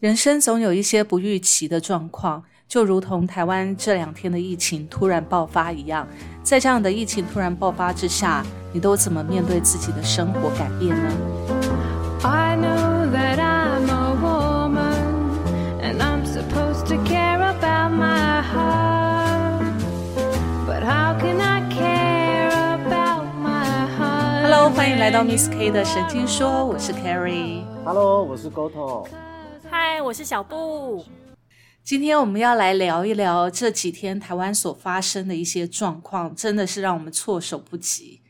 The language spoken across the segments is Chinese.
人生总有一些不预期的状况，就如同台湾这两天的疫情突然爆发一样。在这样的疫情突然爆发之下，你都怎么面对自己的生活改变呢？Hello，欢迎来到 Miss K 的神经说，我是 Carrie。Hello，我是 Goto。嗨，我是小布。今天我们要来聊一聊这几天台湾所发生的一些状况，真的是让我们措手不及。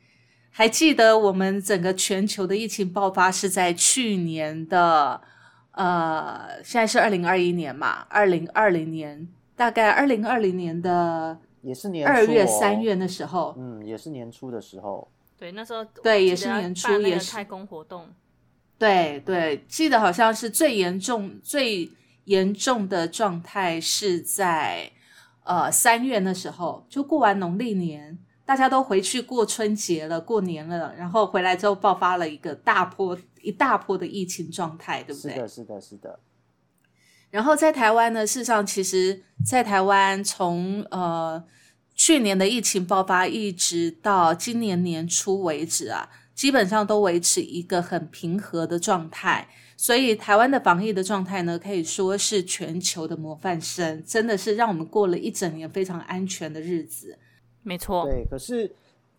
还记得我们整个全球的疫情爆发是在去年的，呃，现在是二零二一年嘛，二零二零年，大概二零二零年的也是年二月、三月的时候，嗯，也是年初的时候。对，那时候对，也是年初，也是太空活动。对对，记得好像是最严重、最严重的状态是在呃三月那时候，就过完农历年，大家都回去过春节了、过年了，然后回来之后爆发了一个大波、一大波的疫情状态，对不对？是的，是的，是的。然后在台湾呢，事实上，其实，在台湾从呃去年的疫情爆发一直到今年年初为止啊。基本上都维持一个很平和的状态，所以台湾的防疫的状态呢，可以说是全球的模范生，真的是让我们过了一整年非常安全的日子。没错，对，可是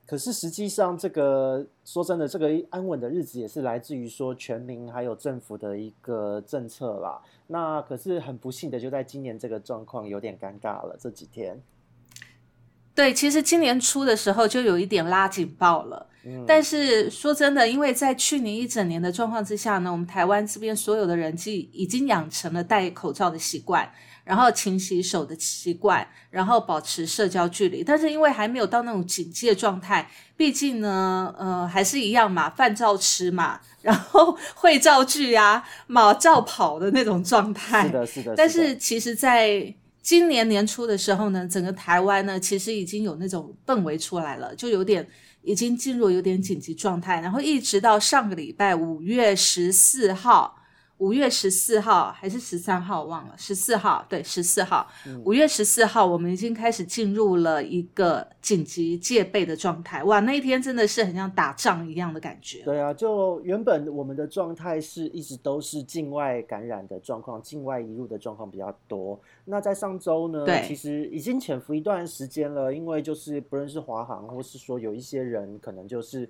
可是实际上，这个说真的，这个安稳的日子也是来自于说全民还有政府的一个政策啦。那可是很不幸的，就在今年这个状况有点尴尬了。这几天，对，其实今年初的时候就有一点拉警报了。但是说真的，因为在去年一整年的状况之下呢，我们台湾这边所有的人际已经养成了戴口罩的习惯，然后勤洗手的习惯，然后保持社交距离。但是因为还没有到那种警戒状态，毕竟呢，呃，还是一样嘛，饭照吃嘛，然后会照聚啊，马照跑的那种状态。是的，是的。但是其实，在今年年初的时候呢，整个台湾呢，其实已经有那种氛围出来了，就有点。已经进入有点紧急状态，然后一直到上个礼拜五月十四号。五月十四号还是十三号忘了，十四号对，十四号。五月十四号，我们已经开始进入了一个紧急戒备的状态。哇，那一天真的是很像打仗一样的感觉。对啊，就原本我们的状态是一直都是境外感染的状况，境外移入的状况比较多。那在上周呢，其实已经潜伏一段时间了，因为就是不论是华航，或是说有一些人可能就是。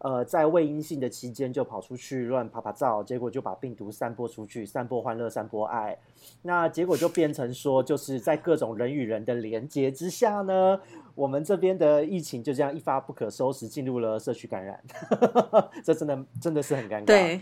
呃，在未阴性的期间就跑出去乱拍拍照，结果就把病毒散播出去，散播欢乐，散播爱，那结果就变成说，就是在各种人与人的连接之下呢，我们这边的疫情就这样一发不可收拾，进入了社区感染，这真的真的是很尴尬。对。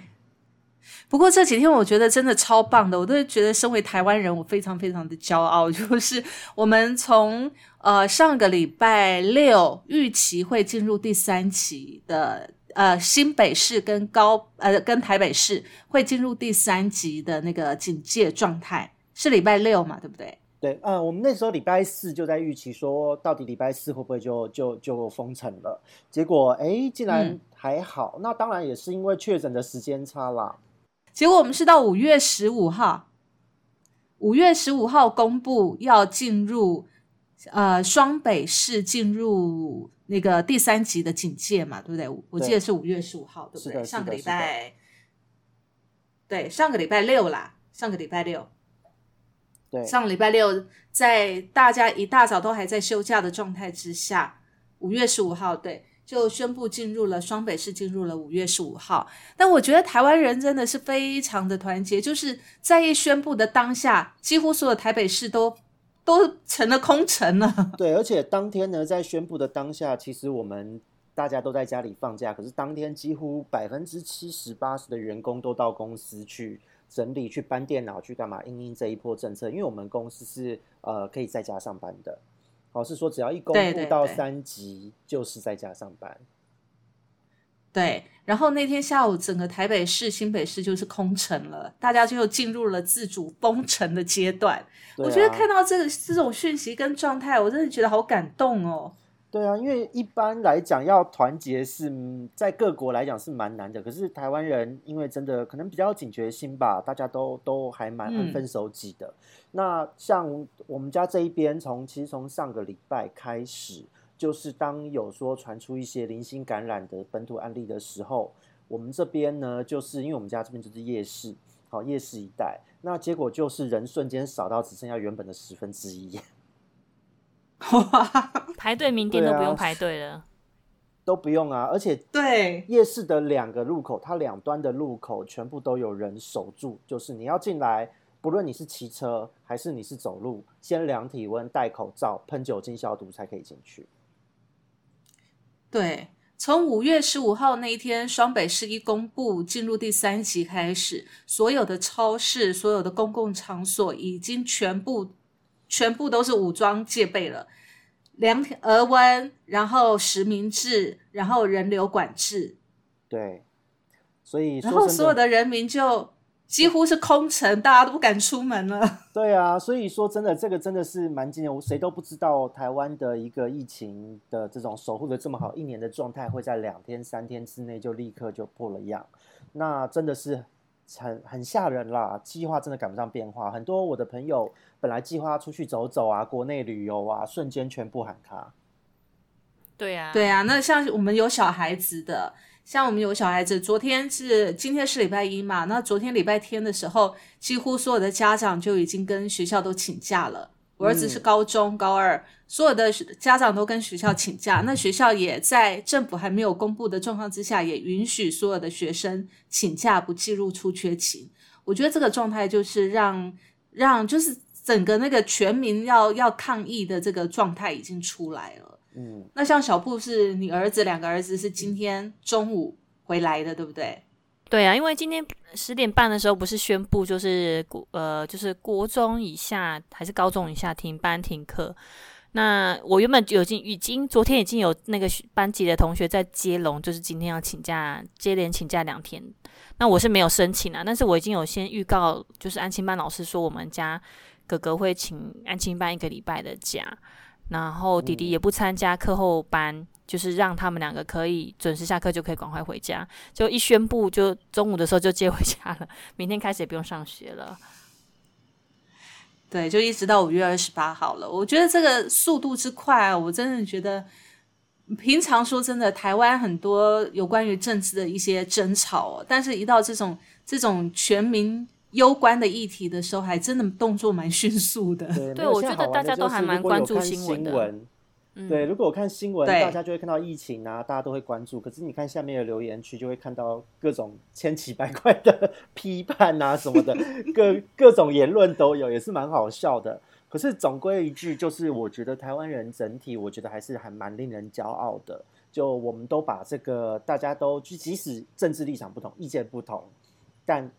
不过这几天我觉得真的超棒的，我都觉得身为台湾人，我非常非常的骄傲，就是我们从。呃，上个礼拜六预期会进入第三期的，呃，新北市跟高呃跟台北市会进入第三级的那个警戒状态，是礼拜六嘛，对不对？对，呃，我们那时候礼拜四就在预期说，到底礼拜四会不会就就就封城了？结果哎，竟然还好。那当然也是因为确诊的时间差啦。结果我们是到五月十五号，五月十五号公布要进入。呃，双北市进入那个第三级的警戒嘛，对不对？我记得是五月十五号，对不对？上个礼拜，对，上个礼拜六啦，上个礼拜六，对，上个礼拜六，在大家一大早都还在休假的状态之下，五月十五号，对，就宣布进入了双北市，进入了五月十五号。但我觉得台湾人真的是非常的团结，就是在一宣布的当下，几乎所有台北市都。都成了空城了。对，而且当天呢，在宣布的当下，其实我们大家都在家里放假，可是当天几乎百分之七十八十的员工都到公司去整理、去搬电脑、去干嘛？应应这一波政策，因为我们公司是呃可以在家上班的，好是说只要一公布到三级，就是在家上班。对，然后那天下午，整个台北市、新北市就是空城了，大家就进入了自主封城的阶段。我觉得看到这个这种讯息跟状态，我真的觉得好感动哦。对啊，因为一般来讲要团结是在各国来讲是蛮难的，可是台湾人因为真的可能比较警觉心吧，大家都都还蛮安分守己的。那像我们家这一边，从其实从上个礼拜开始，就是当有说传出一些零星感染的本土案例的时候，我们这边呢，就是因为我们家这边就是夜市，好夜市一带，那结果就是人瞬间少到只剩下原本的十分之一。排队名店都不用排队了，都不用啊！而且对夜市的两个入口，它两端的入口全部都有人守住，就是你要进来，不论你是骑车还是你是走路，先量体温、戴口罩、喷酒精消毒才可以进去。对，从五月十五号那一天，双北市一公布进入第三级开始，所有的超市、所有的公共场所已经全部。全部都是武装戒备了，量额温，然后实名制，然后人流管制。对，所以然后所有的人民就几乎是空城，大家都不敢出门了。对啊，所以说真的，这个真的是蛮惊人，谁都不知道台湾的一个疫情的这种守护的这么好，一年的状态会在两天三天之内就立刻就破了样，那真的是。很很吓人啦，计划真的赶不上变化。很多我的朋友本来计划出去走走啊，国内旅游啊，瞬间全部喊卡。对呀，对呀。那像我们有小孩子的，像我们有小孩子，昨天是今天是礼拜一嘛？那昨天礼拜天的时候，几乎所有的家长就已经跟学校都请假了。我儿子是高中高二，所有的家长都跟学校请假，那学校也在政府还没有公布的状况之下，也允许所有的学生请假不计入出缺勤。我觉得这个状态就是让让就是整个那个全民要要抗议的这个状态已经出来了。嗯，那像小布是你儿子两个儿子是今天中午回来的，对不对？对啊，因为今天十点半的时候不是宣布，就是国呃，就是国中以下还是高中以下停班停课。那我原本就已经已经昨天已经有那个班级的同学在接龙，就是今天要请假，接连请假两天。那我是没有申请啊，但是我已经有先预告，就是安亲班老师说我们家哥哥会请安亲班一个礼拜的假，然后弟弟也不参加课后班。就是让他们两个可以准时下课，就可以赶快回家。就一宣布，就中午的时候就接回家了。明天开始也不用上学了。对，就一直到五月二十八号了。我觉得这个速度之快，我真的觉得，平常说真的，台湾很多有关于政治的一些争吵，但是一到这种这种全民攸关的议题的时候，还真的动作蛮迅速的。对，我觉得大家都还蛮关注新闻的。对，如果我看新闻，大家就会看到疫情啊，大家都会关注。可是你看下面的留言区，就会看到各种千奇百怪的批判啊什么的，各各种言论都有，也是蛮好笑的。可是总归一句，就是我觉得台湾人整体，我觉得还是还蛮令人骄傲的。就我们都把这个，大家都就即使政治立场不同，意见不同，但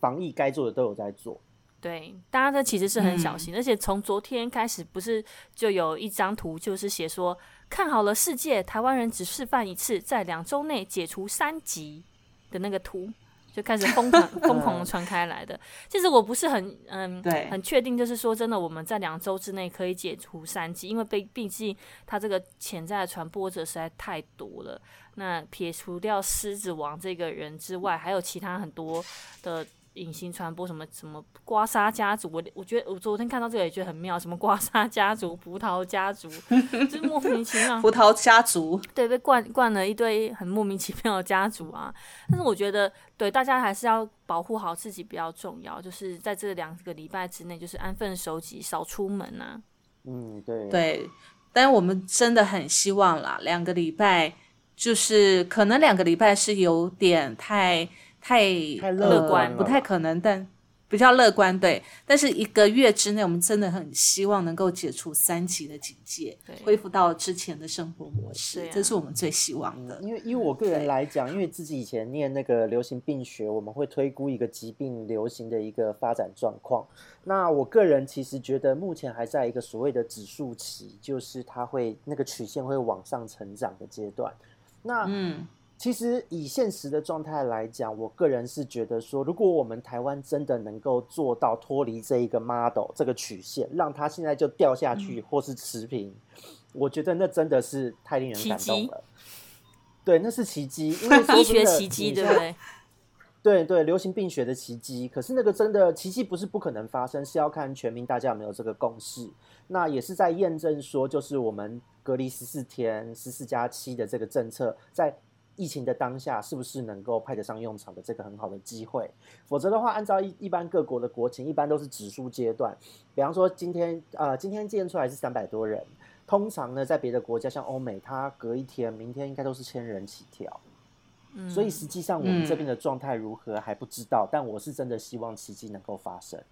防疫该做的都有在做。对，大家这其实是很小心，而且从昨天开始，不是就有一张图，就是写说看好了世界，台湾人只示范一次，在两周内解除三级的那个图，就开始疯狂 疯狂的传开来的。其实我不是很嗯，对，很确定，就是说真的，我们在两周之内可以解除三级，因为被毕竟它这个潜在的传播者实在太多了。那撇除掉狮子王这个人之外，还有其他很多的。隐形传播什么什么刮痧家族，我我觉得我昨天看到这个也觉得很妙，什么刮痧家族、葡萄家族，就是莫名其妙。葡萄家族，对，被灌灌了一堆很莫名其妙的家族啊。但是我觉得，对大家还是要保护好自己比较重要，就是在这两个礼拜之内，就是安分守己，少出门呐。嗯，对对。但是我们真的很希望啦，两个礼拜就是可能两个礼拜是有点太。太乐观，不太可能，但比较乐观，对。但是一个月之内，我们真的很希望能够解除三级的警戒，恢复到之前的生活模式，这是我们最希望的。因为，以我个人来讲，因为自己以前念那个流行病学，我们会推估一个疾病流行的一个发展状况。那我个人其实觉得，目前还在一个所谓的指数期，就是它会那个曲线会往上成长的阶段。那嗯。其实以现实的状态来讲，我个人是觉得说，如果我们台湾真的能够做到脱离这一个 model 这个曲线，让它现在就掉下去或是持平，我觉得那真的是太令人感动了。对，那是奇迹，因为 医学奇迹，对不对？对对，流行病学的奇迹。可是那个真的奇迹不是不可能发生，是要看全民大家有没有这个共识。那也是在验证说，就是我们隔离十四天、十四加七的这个政策，在疫情的当下是不是能够派得上用场的这个很好的机会。否则的话，按照一一般各国的国情，一般都是指数阶段。比方说今天呃，今天建出来是三百多人，通常呢，在别的国家像欧美，它隔一天，明天应该都是千人起跳。所以实际上我们这边的状态如何还不知道，但我是真的希望奇迹能够发生。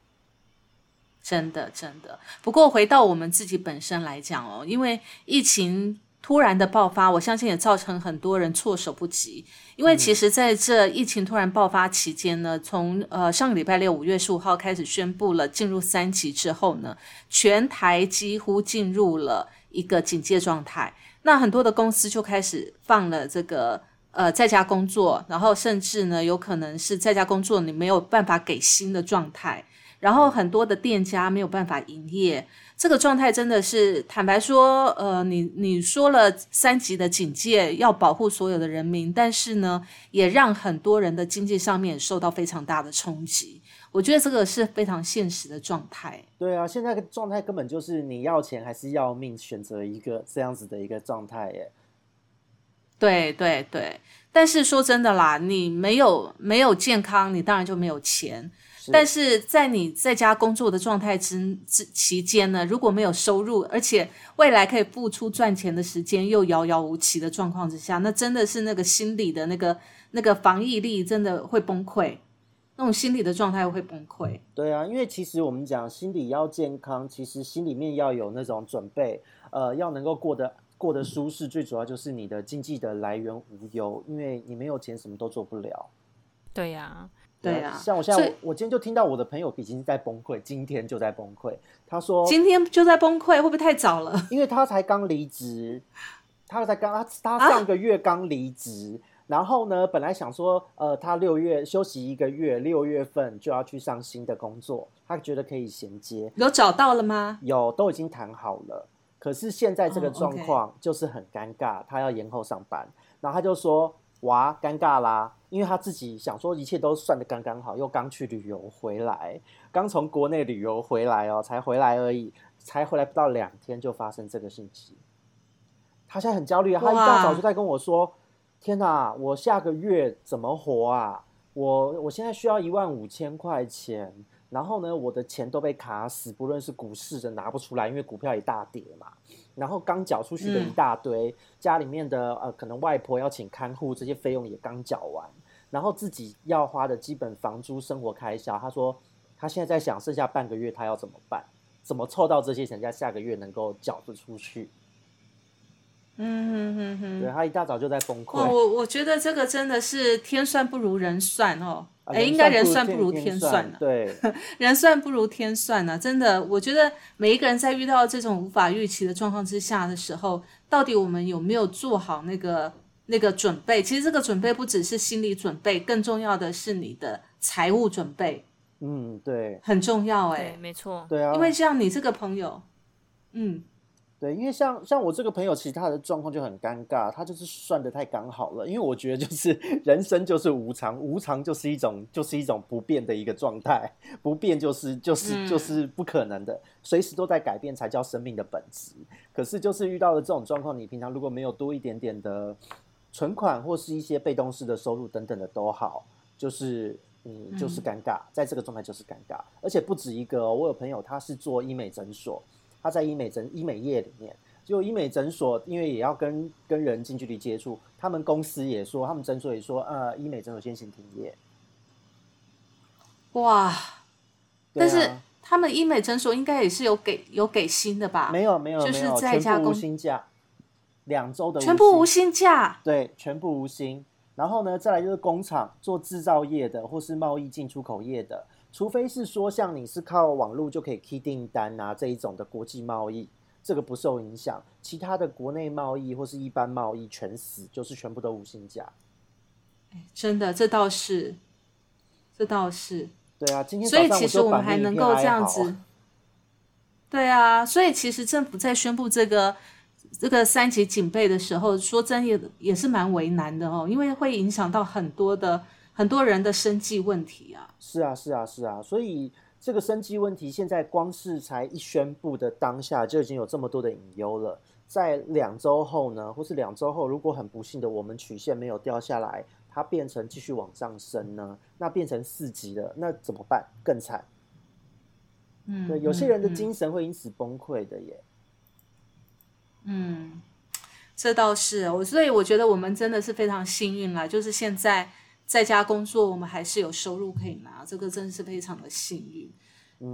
真的，真的。不过回到我们自己本身来讲哦，因为疫情突然的爆发，我相信也造成很多人措手不及。因为其实在这疫情突然爆发期间呢，从呃上个礼拜六五月十五号开始宣布了进入三级之后呢，全台几乎进入了一个警戒状态。那很多的公司就开始放了这个。呃，在家工作，然后甚至呢，有可能是在家工作，你没有办法给薪的状态，然后很多的店家没有办法营业，这个状态真的是坦白说，呃，你你说了三级的警戒要保护所有的人民，但是呢，也让很多人的经济上面受到非常大的冲击。我觉得这个是非常现实的状态。对啊，现在的状态根本就是你要钱还是要命，选择一个这样子的一个状态耶。对对对，但是说真的啦，你没有没有健康，你当然就没有钱。但是在你在家工作的状态之之期间呢，如果没有收入，而且未来可以付出赚钱的时间又遥遥无期的状况之下，那真的是那个心理的那个那个防疫力真的会崩溃，那种心理的状态会崩溃。对啊，因为其实我们讲心理要健康，其实心里面要有那种准备，呃，要能够过得。过得舒适，最主要就是你的经济的来源无忧，因为你没有钱，什么都做不了。对呀，对啊。像我现在，我今天就听到我的朋友已经在崩溃，今天就在崩溃。他说：“今天就在崩溃，会不会太早了？” 因为他才刚离职，他才刚他他上个月刚离职，然后呢，本来想说，呃，他六月休息一个月，六月份就要去上新的工作，他觉得可以衔接。有找到了吗？有，都已经谈好了。可是现在这个状况就是很尴尬，他要延后上班，然后他就说：“哇，尴尬啦！”因为他自己想说一切都算的刚刚好，又刚去旅游回来，刚从国内旅游回来哦，才回来而已，才回来不到两天就发生这个信息，他现在很焦虑啊，他一大早就在跟我说：“天哪，我下个月怎么活啊？我我现在需要一万五千块钱。”然后呢，我的钱都被卡死，不论是股市的拿不出来，因为股票也大跌嘛。然后刚缴出去的一大堆，家里面的呃，可能外婆要请看护，这些费用也刚缴完。然后自己要花的基本房租、生活开销，他说他现在在想，剩下半个月他要怎么办？怎么凑到这些钱，在下个月能够缴得出去？嗯哼哼哼，对他一大早就在崩溃。我我觉得这个真的是天算不如人算哦。哎，应该人算不如天算呢。对，人算不如天算呢。真的，我觉得每一个人在遇到这种无法预期的状况之下的时候，到底我们有没有做好那个那个准备？其实这个准备不只是心理准备，更重要的是你的财务准备。嗯，对，很重要哎，没错，对啊，因为像你这个朋友，嗯。对，因为像像我这个朋友，其实他的状况就很尴尬，他就是算的太刚好了。因为我觉得就是 人生就是无常，无常就是一种就是一种不变的一个状态，不变就是就是就是不可能的，随时都在改变才叫生命的本质。可是就是遇到了这种状况，你平常如果没有多一点点的存款或是一些被动式的收入等等的都好，就是嗯就是尴尬，在这个状态就是尴尬，而且不止一个，我有朋友他是做医美诊所。他在医美诊医美业里面，就医美诊所，因为也要跟跟人近距离接触，他们公司也说，他们诊所也说，呃，医美诊所先行停业。哇！但是他们医美诊所应该也是有给有给薪的吧？没有没有就是在家工薪假，两周的全部无薪假，对，全部无薪。然后呢，再来就是工厂做制造业的，或是贸易进出口业的。除非是说像你是靠网络就可以 key 订单啊这一种的国际贸易，这个不受影响。其他的国内贸易或是一般贸易全死，就是全部都无薪假。真的，这倒是，这倒是。对啊，今天所以其实我们还能够这样子。对啊，所以其实政府在宣布这个这个三级警备的时候，说真也也是蛮为难的哦，因为会影响到很多的很多人的生计问题啊。是啊，是啊，是啊，所以这个生计问题现在光是才一宣布的当下就已经有这么多的隐忧了。在两周后呢，或是两周后，如果很不幸的我们曲线没有掉下来，它变成继续往上升呢，那变成四级了，那怎么办？更惨。嗯，对，有些人的精神会因此崩溃的耶。嗯，这倒是我，所以我觉得我们真的是非常幸运了，就是现在在家工作，我们还是有收入可以拿，这个真的是非常的幸运。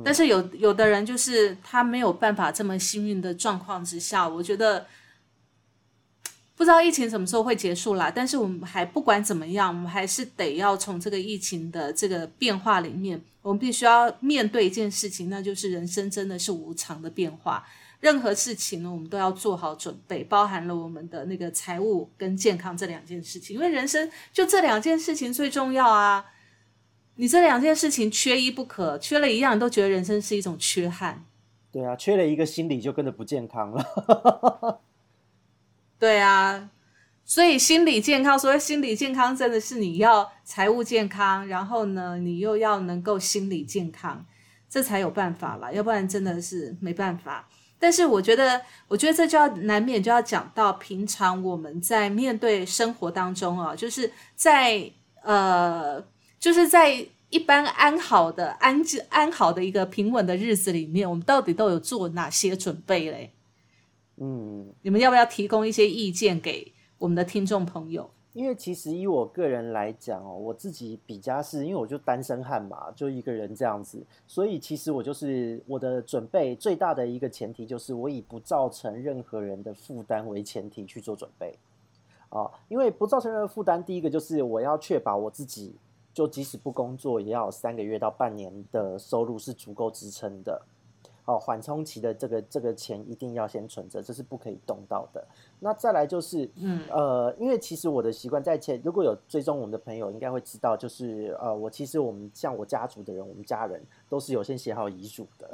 但是有有的人就是他没有办法这么幸运的状况之下，我觉得不知道疫情什么时候会结束啦。但是我们还不管怎么样，我们还是得要从这个疫情的这个变化里面，我们必须要面对一件事情，那就是人生真的是无常的变化。任何事情呢，我们都要做好准备，包含了我们的那个财务跟健康这两件事情，因为人生就这两件事情最重要啊。你这两件事情缺一不可，缺了一样，你都觉得人生是一种缺憾。对啊，缺了一个心理就跟着不健康了。对啊，所以心理健康，所谓心理健康，真的是你要财务健康，然后呢，你又要能够心理健康，这才有办法啦，要不然真的是没办法。但是我觉得，我觉得这就要难免就要讲到平常我们在面对生活当中啊，就是在呃。就是在一般安好的、安静、安好的一个平稳的日子里面，我们到底都有做哪些准备嘞？嗯，你们要不要提供一些意见给我们的听众朋友？因为其实以我个人来讲哦，我自己比较是因为我就单身汉嘛，就一个人这样子，所以其实我就是我的准备最大的一个前提就是我以不造成任何人的负担为前提去做准备啊，因为不造成任何负担，第一个就是我要确保我自己。就即使不工作，也要三个月到半年的收入是足够支撑的。哦，缓冲期的这个这个钱一定要先存着，这是不可以动到的。那再来就是，嗯，呃，因为其实我的习惯在前，如果有追踪我们的朋友，应该会知道，就是呃，我其实我们像我家族的人，我们家人都是有先写好遗嘱的。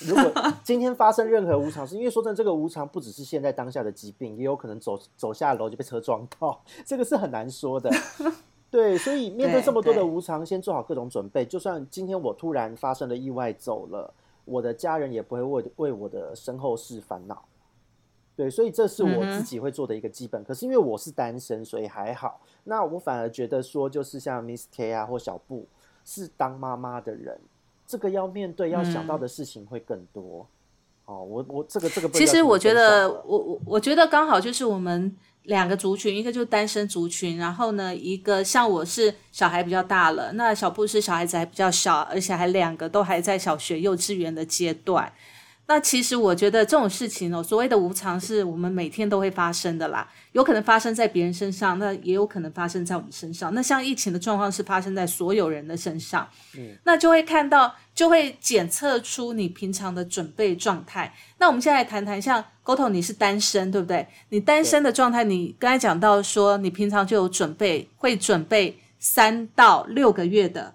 如果 今天发生任何无常事，因为说真的，这个无常不只是现在当下的疾病，也有可能走走下楼就被车撞到，这个是很难说的。对，所以面对这么多的无常，先做好各种准备。就算今天我突然发生了意外走了，我的家人也不会为为我的身后事烦恼。对，所以这是我自己会做的一个基本。可是因为我是单身，所以还好。那我反而觉得说，就是像 Miss K 啊或小布是当妈妈的人，这个要面对要想到的事情会更多。哦，我我这个这个，其实我觉得我我我觉得刚好就是我们。两个族群，一个就是单身族群，然后呢，一个像我是小孩比较大了，那小布是小孩子还比较小，而且还两个都还在小学、幼稚园的阶段。那其实我觉得这种事情哦，所谓的无常是我们每天都会发生的啦，有可能发生在别人身上，那也有可能发生在我们身上。那像疫情的状况是发生在所有人的身上，嗯，那就会看到，就会检测出你平常的准备状态。那我们现在谈谈，像 Goto，你是单身对不对？你单身的状态，你刚才讲到说，你平常就有准备，会准备三到六个月的。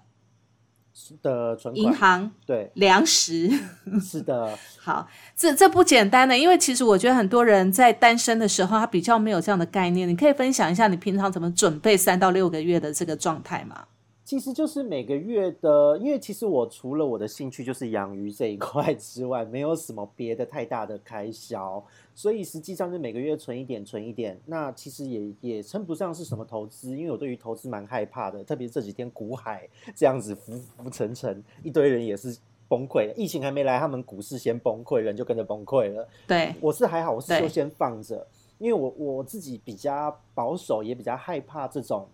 的存款。银行对。粮食。是的，好，这这不简单的，因为其实我觉得很多人在单身的时候，他比较没有这样的概念。你可以分享一下你平常怎么准备三到六个月的这个状态吗？其实就是每个月的，因为其实我除了我的兴趣就是养鱼这一块之外，没有什么别的太大的开销，所以实际上是每个月存一点，存一点。那其实也也称不上是什么投资，因为我对于投资蛮害怕的，特别是这几天股海这样子浮浮沉沉，一堆人也是崩溃。疫情还没来，他们股市先崩溃，人就跟着崩溃了。对，我是还好，我是就先放着，因为我我自己比较保守，也比较害怕这种。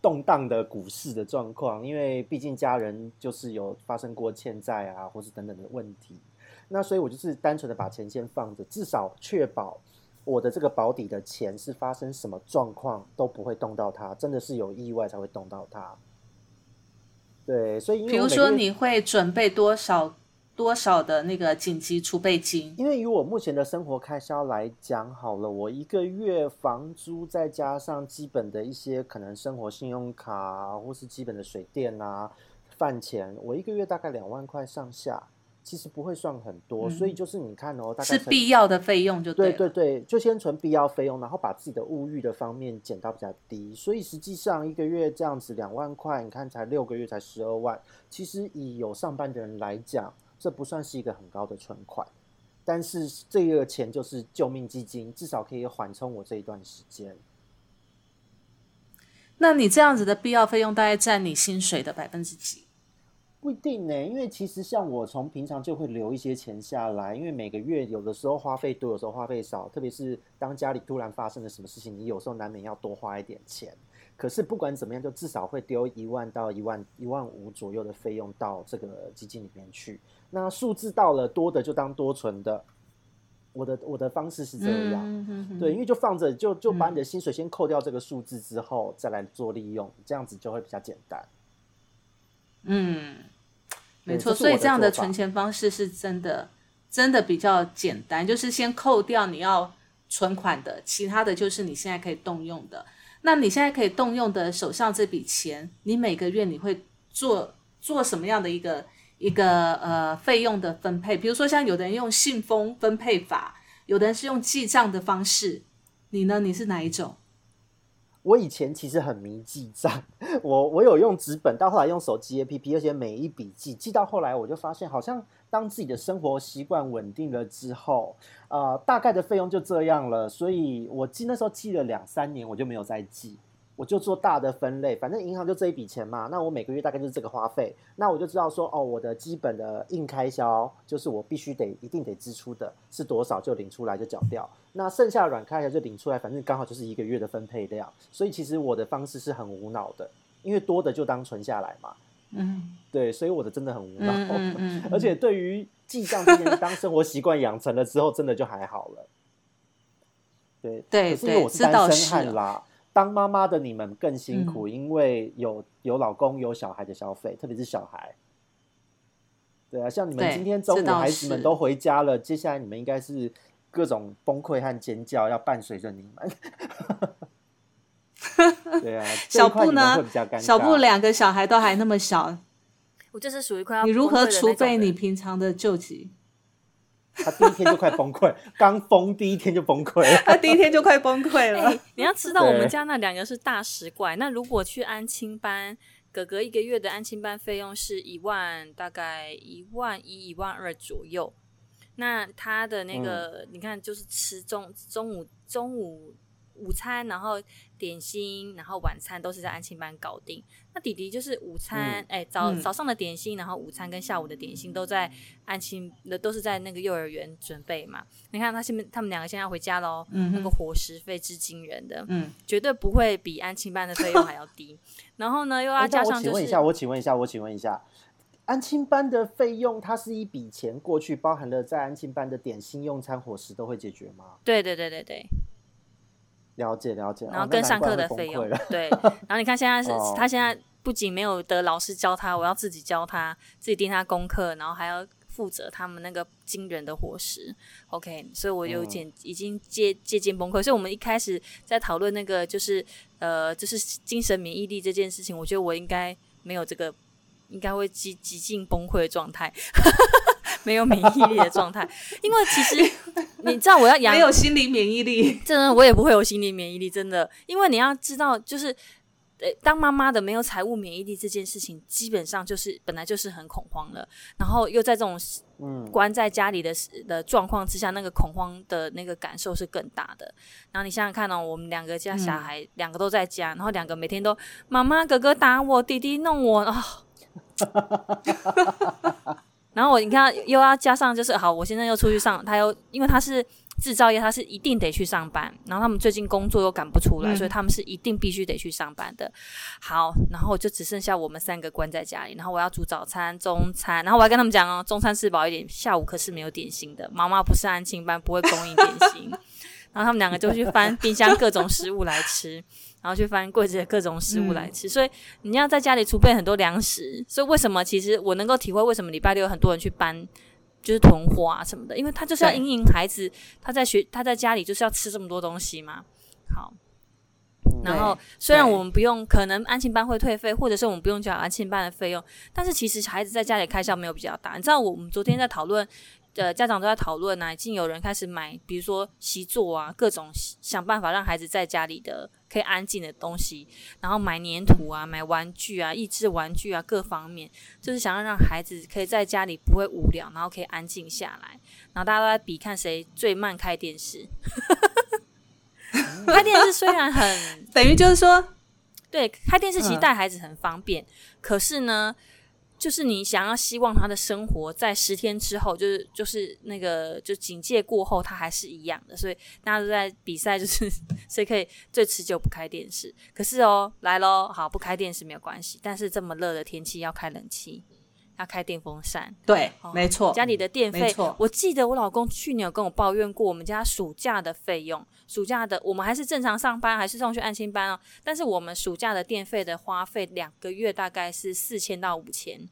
动荡的股市的状况，因为毕竟家人就是有发生过欠债啊，或是等等的问题，那所以我就是单纯的把钱先放着，至少确保我的这个保底的钱是发生什么状况都不会动到它，真的是有意外才会动到它。对，所以比如说你会准备多少？多少的那个紧急储备金？因为以我目前的生活开销来讲，好了，我一个月房租再加上基本的一些可能生活信用卡或是基本的水电啊、饭钱，我一个月大概两万块上下。其实不会算很多，所以就是你看哦，大概是必要的费用就对对对，就先存必要费用，然后把自己的物欲的方面减到比较低。所以实际上一个月这样子两万块，你看才六个月才十二万，其实以有上班的人来讲，这不算是一个很高的存款，但是这个钱就是救命基金，至少可以缓冲我这一段时间。那你这样子的必要费用大概占你薪水的百分之几？不一定呢，因为其实像我从平常就会留一些钱下来，因为每个月有的时候花费多，有时候花费少，特别是当家里突然发生了什么事情，你有时候难免要多花一点钱。可是不管怎么样，就至少会丢一万到一万一万五左右的费用到这个基金里面去。那数字到了多的就当多存的，我的我的方式是这样，对，因为就放着，就就把你的薪水先扣掉这个数字之后再来做利用，这样子就会比较简单。嗯，没错，所以这样的存钱方式是真的，真的比较简单，就是先扣掉你要存款的，其他的就是你现在可以动用的。那你现在可以动用的手上这笔钱，你每个月你会做做什么样的一个一个呃费用的分配？比如说像有的人用信封分配法，有的人是用记账的方式，你呢？你是哪一种？我以前其实很迷记账，我我有用纸本，到后来用手机 APP，而且每一笔记记到后来，我就发现好像当自己的生活习惯稳定了之后，呃，大概的费用就这样了，所以我记那时候记了两三年，我就没有再记。我就做大的分类，反正银行就这一笔钱嘛，那我每个月大概就是这个花费，那我就知道说，哦，我的基本的硬开销就是我必须得一定得支出的是多少就领出来就缴掉，那剩下软开销就领出来，反正刚好就是一个月的分配量，所以其实我的方式是很无脑的，因为多的就当存下来嘛，嗯，对，所以我的真的很无脑，而且对于记账这件当生活习惯养成了之后，真的就还好了，对对对，是单身汉啦。当妈妈的你们更辛苦，因为有有老公有小孩的消费，特别是小孩。对啊，像你们今天中午孩子们都回家了，接下来你们应该是各种崩溃和尖叫要伴随着你们。对啊，小布呢？小布两个小孩都还那么小，我就是属于快要你如何储备你平常的救急？他第一天就快崩溃，刚封第一天就崩溃，他第一天就快崩溃了。你要知道，我们家那两个是大食怪。那如果去安亲班，哥哥一个月的安亲班费用是一万，大概一万一、一万二左右。那他的那个，你看，就是吃中中午中午。午餐，然后点心，然后晚餐都是在安亲班搞定。那弟弟就是午餐，哎，早早上的点心，然后午餐跟下午的点心都在安亲，那都是在那个幼儿园准备嘛。你看他现在，他们两个现在回家喽，嗯那个伙食费之惊人的，嗯，绝对不会比安亲班的费用还要低。然后呢，又要加上，请问一下，我请问一下，我请问一下，安亲班的费用，它是一笔钱过去，包含了在安亲班的点心、用餐、伙食都会解决吗？对对对对对。了解了解，然后跟上课的费用，对，然后你看现在是他现在不仅没有得老师教他，我要自己教他，自己盯他功课，然后还要负责他们那个惊人的伙食，OK，所以我有点已经接接近崩溃。所以我们一开始在讨论那个就是呃就是精神免疫力这件事情，我觉得我应该没有这个，应该会极极尽崩溃的状态。没有免疫力的状态，因为其实你知道我要养没有心理免疫力，真的我也不会有心理免疫力，真的。因为你要知道，就是呃，当妈妈的没有财务免疫力这件事情，基本上就是本来就是很恐慌了，然后又在这种嗯关在家里的的状况之下，那个恐慌的那个感受是更大的。然后你想想看哦，我们两个家小孩两个都在家，然后两个每天都妈妈哥哥打我，弟弟弄我啊。然后我你看又要加上就是好，我现在又出去上，他又因为他是制造业，他是一定得去上班。然后他们最近工作又赶不出来，所以他们是一定必须得去上班的。好，然后我就只剩下我们三个关在家里。然后我要煮早餐、中餐，然后我还跟他们讲哦，中餐吃饱一点，下午可是没有点心的。妈妈不是安庆班，不会供应点心。然后他们两个就去翻冰箱各种食物来吃。然后去翻柜子的各种食物来吃，所以你要在家里储备很多粮食。所以为什么其实我能够体会为什么礼拜六有很多人去搬，就是囤货啊什么的，因为他就是要引引孩子，他在学他在家里就是要吃这么多东西嘛。好，然后虽然我们不用，可能安庆班会退费，或者是我们不用交安庆班的费用，但是其实孩子在家里开销没有比较大。你知道，我们昨天在讨论。的家长都在讨论啊，已经有人开始买，比如说习作啊，各种想办法让孩子在家里的可以安静的东西，然后买粘土啊，买玩具啊，益智玩具啊，各方面就是想要让孩子可以在家里不会无聊，然后可以安静下来。然后大家都在比看谁最慢开电视。开电视虽然很 等于就是说，对，开电视其实带孩子很方便，可是呢。就是你想要希望他的生活在十天之后，就是就是那个就警戒过后，他还是一样的，所以大家都在比赛，就是 谁可以最持久不开电视。可是哦，来喽，好不开电视没有关系，但是这么热的天气要开冷气，要开电风扇。对，没错，家里的电费，我记得我老公去年有跟我抱怨过，我们家暑假的费用，暑假的我们还是正常上班，还是送去安心班哦，但是我们暑假的电费的花费，两个月大概是四千到五千。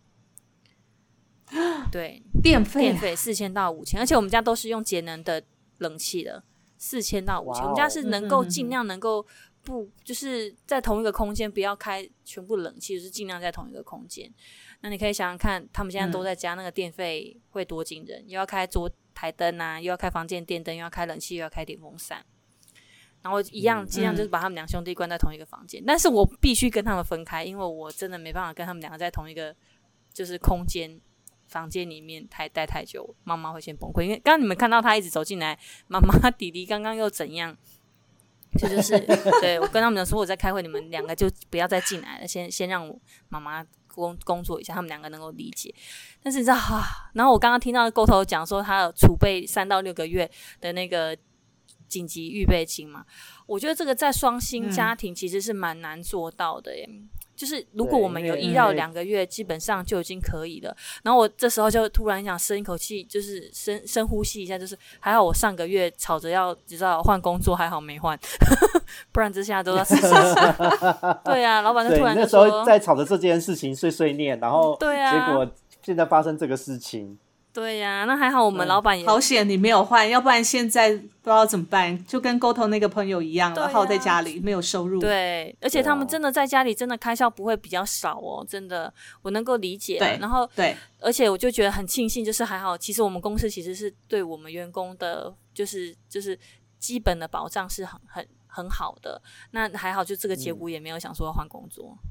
对，电费电费四千到五千，而且我们家都是用节能的冷气的，四千到五千。我们家是能够尽量能够不就是在同一个空间不要开全部冷气，就是尽量在同一个空间。那你可以想想看，他们现在都在家，那个电费会多惊人，又要开桌台灯啊，又要开房间电灯，又要开冷气，又要开电风扇，然后一样尽量就是把他们两兄弟关在同一个房间。但是我必须跟他们分开，因为我真的没办法跟他们两个在同一个就是空间。房间里面太待太久，妈妈会先崩溃。因为刚刚你们看到他一直走进来，妈妈弟弟刚刚又怎样？这就是 对我跟他们说我在开会，你们两个就不要再进来了，先先让我妈妈工工作一下，他们两个能够理解。但是你知道哈，然后我刚刚听到沟头讲说他有储备三到六个月的那个紧急预备金嘛，我觉得这个在双薪家庭其实是蛮难做到的耶。就是如果我们有一到两个月，基本上就已经可以了。然后我这时候就突然想深一口气，就是深深呼吸一下，就是还好我上个月吵着要知道换工作，还好没换，不然这下都要死死死。对啊，老板就突然那时候在吵着这件事情碎碎念，然后对啊，结果现在发生这个事情。对呀，那还好，我们老板也好险，你没有换，要不然现在不知道怎么办，就跟沟通那个朋友一样了，耗在家里没有收入。对，而且他们真的在家里真的开销不会比较少哦，真的我能够理解。对，然后对，而且我就觉得很庆幸，就是还好，其实我们公司其实是对我们员工的，就是就是基本的保障是很很很好的。那还好，就这个结果也没有想说要换工作。嗯，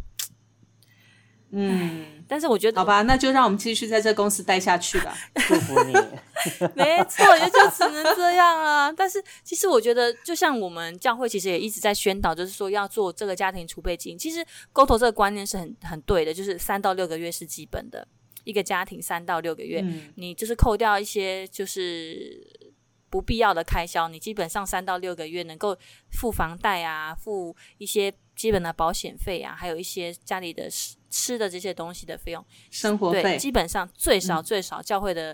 但是我觉得好吧，那就让我们继续在这公司待下去吧。祝福你，没错，也就只能这样了。但是其实我觉得，就像我们教会其实也一直在宣导，就是说要做这个家庭储备金。其实沟头这个观念是很很对的，就是三到六个月是基本的，一个家庭三到六个月，你就是扣掉一些就是不必要的开销，你基本上三到六个月能够付房贷啊，付一些基本的保险费啊，还有一些家里的。吃的这些东西的费用，生活费基本上最少最少教会的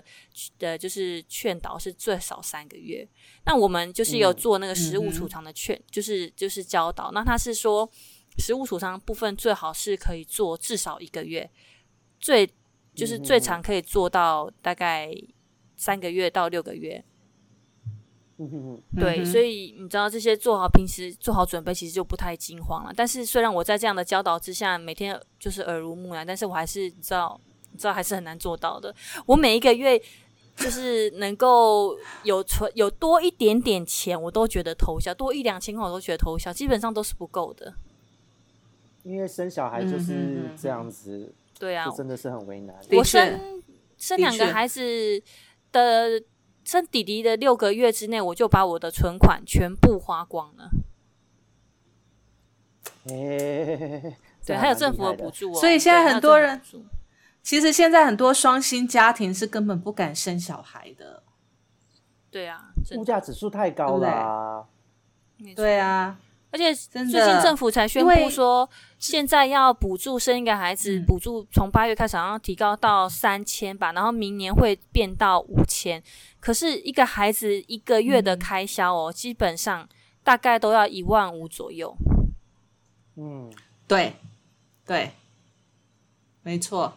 的，就是劝导是最少三个月。那我们就是有做那个食物储藏的劝，就是就是教导。那他是说，食物储藏部分最好是可以做至少一个月，最就是最长可以做到大概三个月到六个月。对，所以你知道这些做好平时做好准备，其实就不太惊慌了。但是虽然我在这样的教导之下，每天就是耳濡目染，但是我还是知道，知道还是很难做到的。我每一个月就是能够有存有多一点点钱，我都觉得偷笑；多一两千块，我都觉得偷笑，基本上都是不够的。因为生小孩就是这样子，对啊，真的是很为难。我生生两个孩子的。生弟弟的六个月之内，我就把我的存款全部花光了。对，还有政府的补助，所以现在很多人，其实现在很多双薪家庭是根本不敢生小孩的。对啊，物价指数太高了。对啊。而且最近政府才宣布说，现在要补助生一个孩子，补助从八月开始，然后提高到三千吧，然后明年会变到五千。可是一个孩子一个月的开销哦，基本上大概都要一万五左右。嗯，对，对，没错，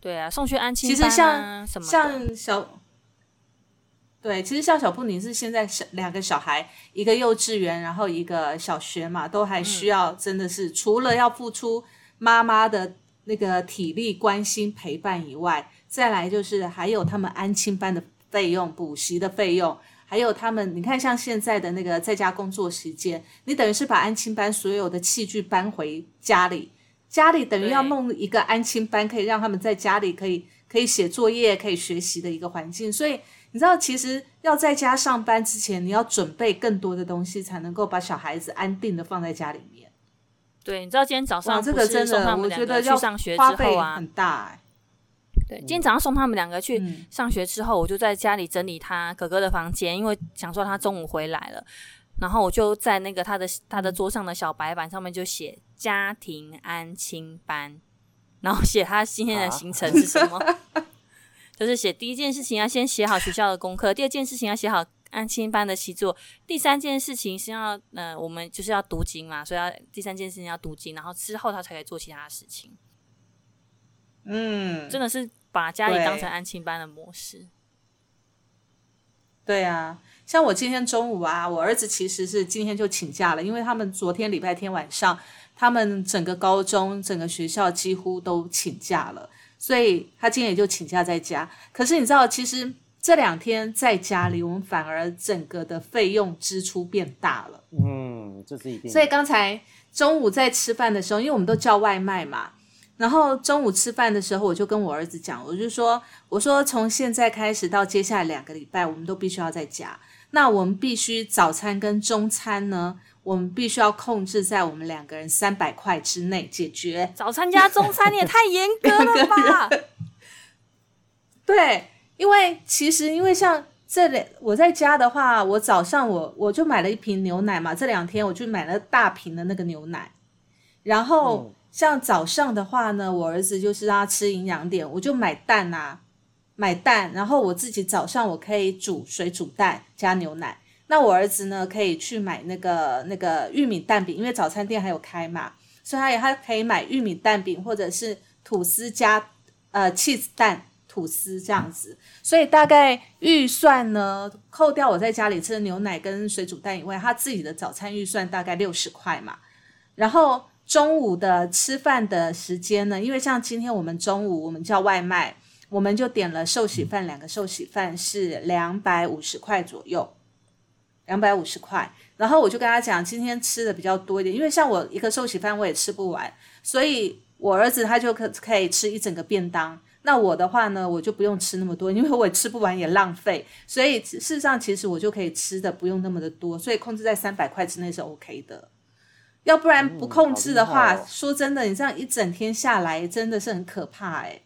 对啊，送去安亲其实像像小。对，其实像小布，你是现在小两个小孩，一个幼稚园，然后一个小学嘛，都还需要真的是除了要付出妈妈的那个体力、关心、陪伴以外，再来就是还有他们安亲班的费用、补习的费用，还有他们，你看像现在的那个在家工作时间，你等于是把安亲班所有的器具搬回家里，家里等于要弄一个安亲班，可以让他们在家里可以可以写作业、可以学习的一个环境，所以。你知道，其实要在家上班之前，你要准备更多的东西，才能够把小孩子安定的放在家里面。对，你知道今天早上这个真的，我觉得去上学之后啊，很大。对，今天早上送他们两个去上学之后，我就在家里整理他哥哥的房间，因为想说他中午回来了，然后我就在那个他的他的桌上的小白板上面就写家庭安亲班，然后写他今天的行程是什么。就是写第一件事情要先写好学校的功课，第二件事情要写好安亲班的习作，第三件事情是要呃我们就是要读经嘛，所以要第三件事情要读经，然后之后他才可以做其他的事情。嗯，真的是把家里当成安亲班的模式。对啊，像我今天中午啊，我儿子其实是今天就请假了，因为他们昨天礼拜天晚上，他们整个高中整个学校几乎都请假了。所以他今天也就请假在家。可是你知道，其实这两天在家里，我们反而整个的费用支出变大了。嗯，这是一定。所以刚才中午在吃饭的时候，因为我们都叫外卖嘛，然后中午吃饭的时候，我就跟我儿子讲，我就说，我说从现在开始到接下来两个礼拜，我们都必须要在家。那我们必须早餐跟中餐呢？我们必须要控制在我们两个人三百块之内解决。早餐加中餐，你也太严格了吧？对，因为其实因为像这两我在家的话，我早上我我就买了一瓶牛奶嘛，这两天我就买了大瓶的那个牛奶。然后像早上的话呢，我儿子就是让他吃营养点，我就买蛋啊，买蛋，然后我自己早上我可以煮水煮蛋加牛奶。那我儿子呢，可以去买那个那个玉米蛋饼，因为早餐店还有开嘛，所以他也他可以买玉米蛋饼或者是吐司加呃 cheese 蛋吐司这样子。所以大概预算呢，扣掉我在家里吃的牛奶跟水煮蛋以外，他自己的早餐预算大概六十块嘛。然后中午的吃饭的时间呢，因为像今天我们中午我们叫外卖，我们就点了寿喜饭，两个寿喜饭是两百五十块左右。两百五十块，然后我就跟他讲，今天吃的比较多一点，因为像我一个寿喜饭我也吃不完，所以我儿子他就可可以吃一整个便当。那我的话呢，我就不用吃那么多，因为我也吃不完也浪费。所以事实上，其实我就可以吃的不用那么的多，所以控制在三百块之内是 OK 的。要不然不控制的话，说真的，你这样一整天下来真的是很可怕诶，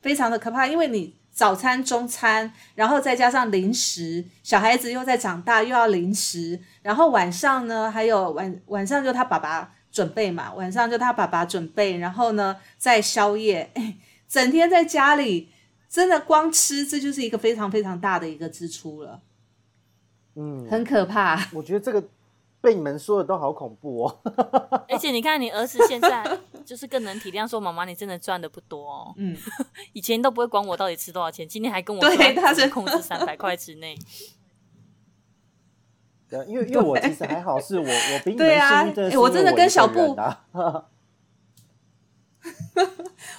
非常的可怕，因为你。早餐、中餐，然后再加上零食，小孩子又在长大，又要零食，然后晚上呢，还有晚晚上就他爸爸准备嘛，晚上就他爸爸准备，然后呢再宵夜，整天在家里，真的光吃这就是一个非常非常大的一个支出了，嗯，很可怕。我觉得这个。被你们说的都好恐怖哦！而且你看，你儿子现在就是更能体谅，说妈妈你真的赚的不多哦。嗯，以前都不会管我到底吃多少钱，今天还跟我说他是控制三百块之内。对，因为因为我其实还好，是我我比你们幸运，我真的跟小布，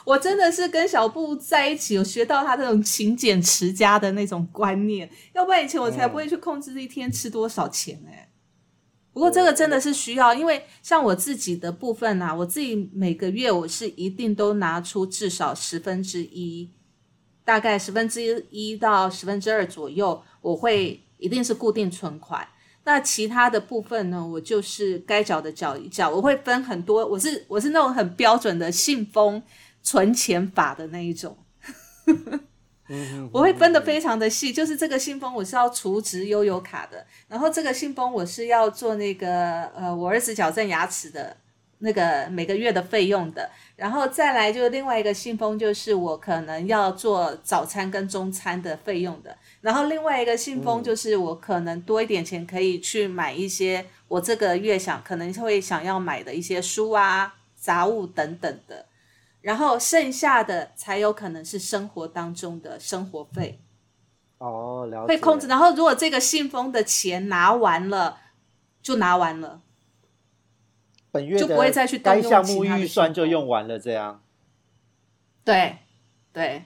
我真的是跟小布在一起，有学到他这种勤俭持家的那种观念，要不然以前我才不会去控制一天吃多少钱哎。不过这个真的是需要，因为像我自己的部分呢，我自己每个月我是一定都拿出至少十分之一，大概十分之一到十分之二左右，我会一定是固定存款。那其他的部分呢，我就是该缴的缴一缴，我会分很多，我是我是那种很标准的信封存钱法的那一种。我会分的非常的细，就是这个信封我是要储值悠游卡的，然后这个信封我是要做那个呃我儿子矫正牙齿的那个每个月的费用的，然后再来就是另外一个信封就是我可能要做早餐跟中餐的费用的，然后另外一个信封就是我可能多一点钱可以去买一些我这个月想可能会想要买的一些书啊杂物等等的。然后剩下的才有可能是生活当中的生活费，哦，了解。会控制，然后如果这个信封的钱拿完了，就拿完了。本月就不会再去该项目预算就用完了，这样。对，对，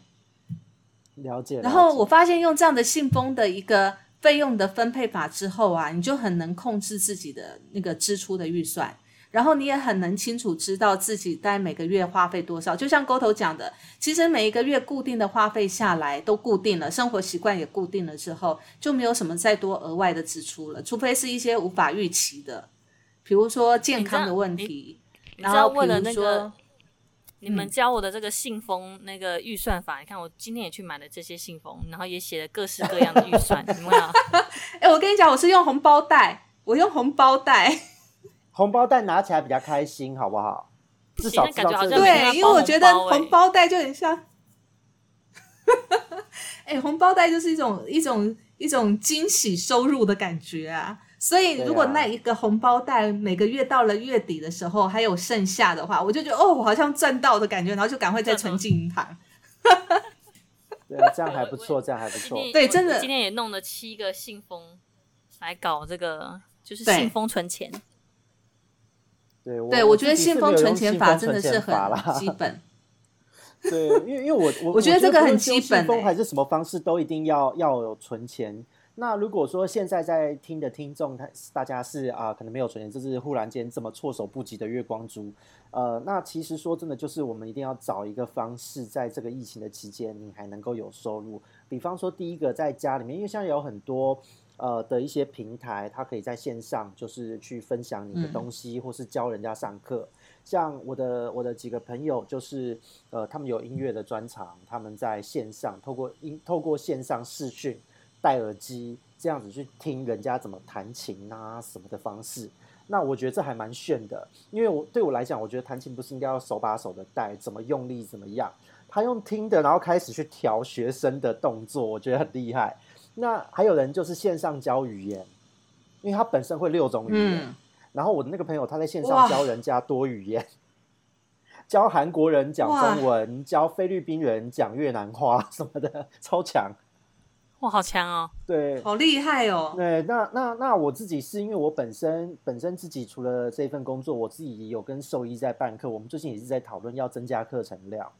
了解。然后我发现用这样的信封的一个费用的分配法之后啊，你就很能控制自己的那个支出的预算，然后你也很能清楚知道自己大概每个月花费多少。就像沟头讲的，其实每一个月固定的花费下来都固定了，生活习惯也固定了之后，就没有什么再多额外的支出了，除非是一些无法预期的。比如说健康的问题，然后为了那个，你们教我的这个信封那个预算法，你看我今天也去买了这些信封，然后也写了各式各样的预算，怎么样？哎，我跟你讲，我是用红包袋，我用红包袋，红包袋拿起来比较开心，好不好？至少感觉好像对，因为我觉得红包袋就很像，哎，红包袋就是一种一种一种惊喜收入的感觉啊。所以，如果那一个红包袋每个月到了月底的时候还有剩下的话，我就觉得哦，我好像赚到的感觉，然后就赶快再存进银行。对啊，这样还不错，这样还不错。对，真的，今天也弄了七个信封来搞这个，就是信封存钱。对，对我觉得信封存钱法真的是很基本。对，因为因为我 我我觉得这个很基本，还是什么方式都一定要要有存钱。那如果说现在在听的听众，他大家是啊，可能没有存钱，就是忽然间这么措手不及的月光族，呃，那其实说真的，就是我们一定要找一个方式，在这个疫情的期间，你还能够有收入。比方说，第一个在家里面，因为现在有很多呃的一些平台，它可以在线上就是去分享你的东西，或是教人家上课。像我的我的几个朋友，就是呃，他们有音乐的专长，他们在线上透过音透过线上视讯。戴耳机这样子去听人家怎么弹琴啊什么的方式，那我觉得这还蛮炫的。因为我对我来讲，我觉得弹琴不是应该要手把手的带，怎么用力怎么样。他用听的，然后开始去调学生的动作，我觉得很厉害。那还有人就是线上教语言，因为他本身会六种语言。然后我的那个朋友他在线上教人家多语言，教韩国人讲中文，教菲律宾人讲越南话什么的，超强。哇，好强哦！对，好厉害哦！对，那那那我自己是因为我本身本身自己除了这份工作，我自己有跟兽医在办课，我们最近也是在讨论要增加课程量，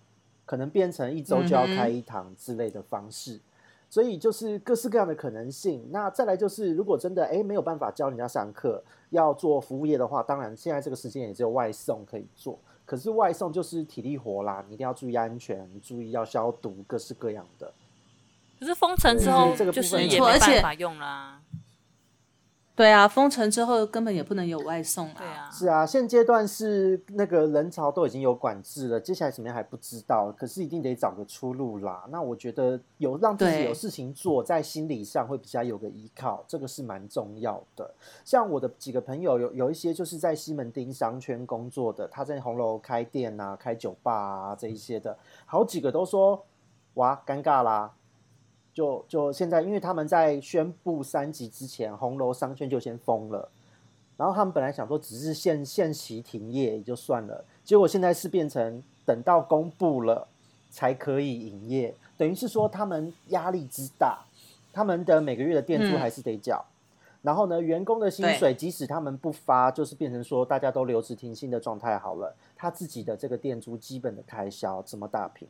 可能变成一周就要开一堂之类的方式，所以就是各式各样的可能性。那再来就是，如果真的哎没有办法教人家上课，要做服务业的话，当然现在这个时间也只有外送可以做，可是外送就是体力活啦，你一定要注意安全，注意要消毒，各式各样的。可是封城之后，就是也没办法用啦。对啊，封城之后根本也不能有外送啊。对啊，是啊，现阶段是那个人潮都已经有管制了，接下来怎么样还不知道。可是一定得找个出路啦。那我觉得有让自己有事情做，在心理上会比较有个依靠，这个是蛮重要的。像我的几个朋友，有有一些就是在西门町商圈工作的，他在红楼开店啊、开酒吧啊这一些的，好几个都说哇，尴尬啦。就就现在，因为他们在宣布三级之前，红楼商圈就先封了，然后他们本来想说只是限限期停业也就算了，结果现在是变成等到公布了才可以营业，等于是说他们压力之大，他们的每个月的店租还是得缴，然后呢，员工的薪水即使他们不发，就是变成说大家都留职停薪的状态好了，他自己的这个店租基本的开销怎么打平？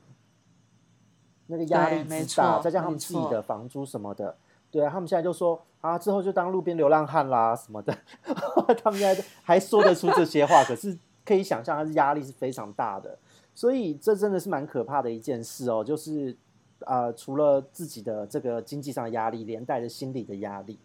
那个压力之大，再加上他们自己的房租什么的，对啊，他们现在就说啊，之后就当路边流浪汉啦什么的，他们现在还说得出这些话，可是可以想象，他的压力是非常大的，所以这真的是蛮可怕的一件事哦，就是啊，除了自己的这个经济上的压力，连带着心理的压力，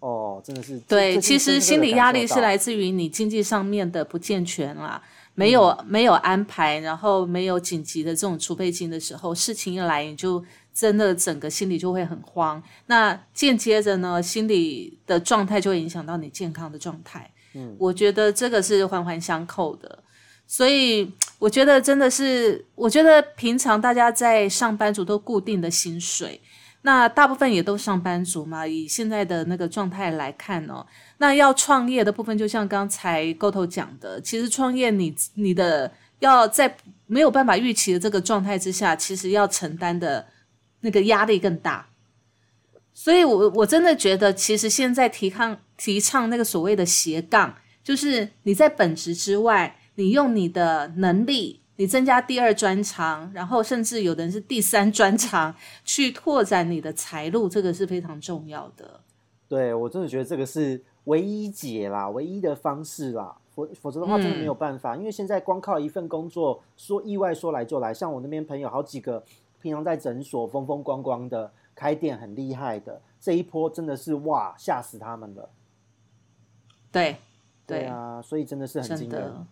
哦，真的是对，其实心理压力是来自于你经济上面的不健全啦。没有没有安排，然后没有紧急的这种储备金的时候，事情一来，你就真的整个心里就会很慌。那间接着呢，心理的状态就会影响到你健康的状态。嗯，我觉得这个是环环相扣的。所以我觉得真的是，我觉得平常大家在上班族都固定的薪水。那大部分也都上班族嘛，以现在的那个状态来看哦，那要创业的部分，就像刚才沟头讲的，其实创业你你的要在没有办法预期的这个状态之下，其实要承担的那个压力更大。所以我我真的觉得，其实现在提倡提倡那个所谓的斜杠，就是你在本职之外，你用你的能力，你增加第二专长，然后甚至有的人是第三专长，去拓展你的财路，这个是非常重要的。对我真的觉得这个是唯一解啦，唯一的方式啦。否否则的话，真的没有办法。因为现在光靠一份工作，说意外说来就来，像我那边朋友好几个，平常在诊所风风光光的，开店很厉害的，这一波真的是哇，吓死他们了。对，对啊，所以真的是很惊人。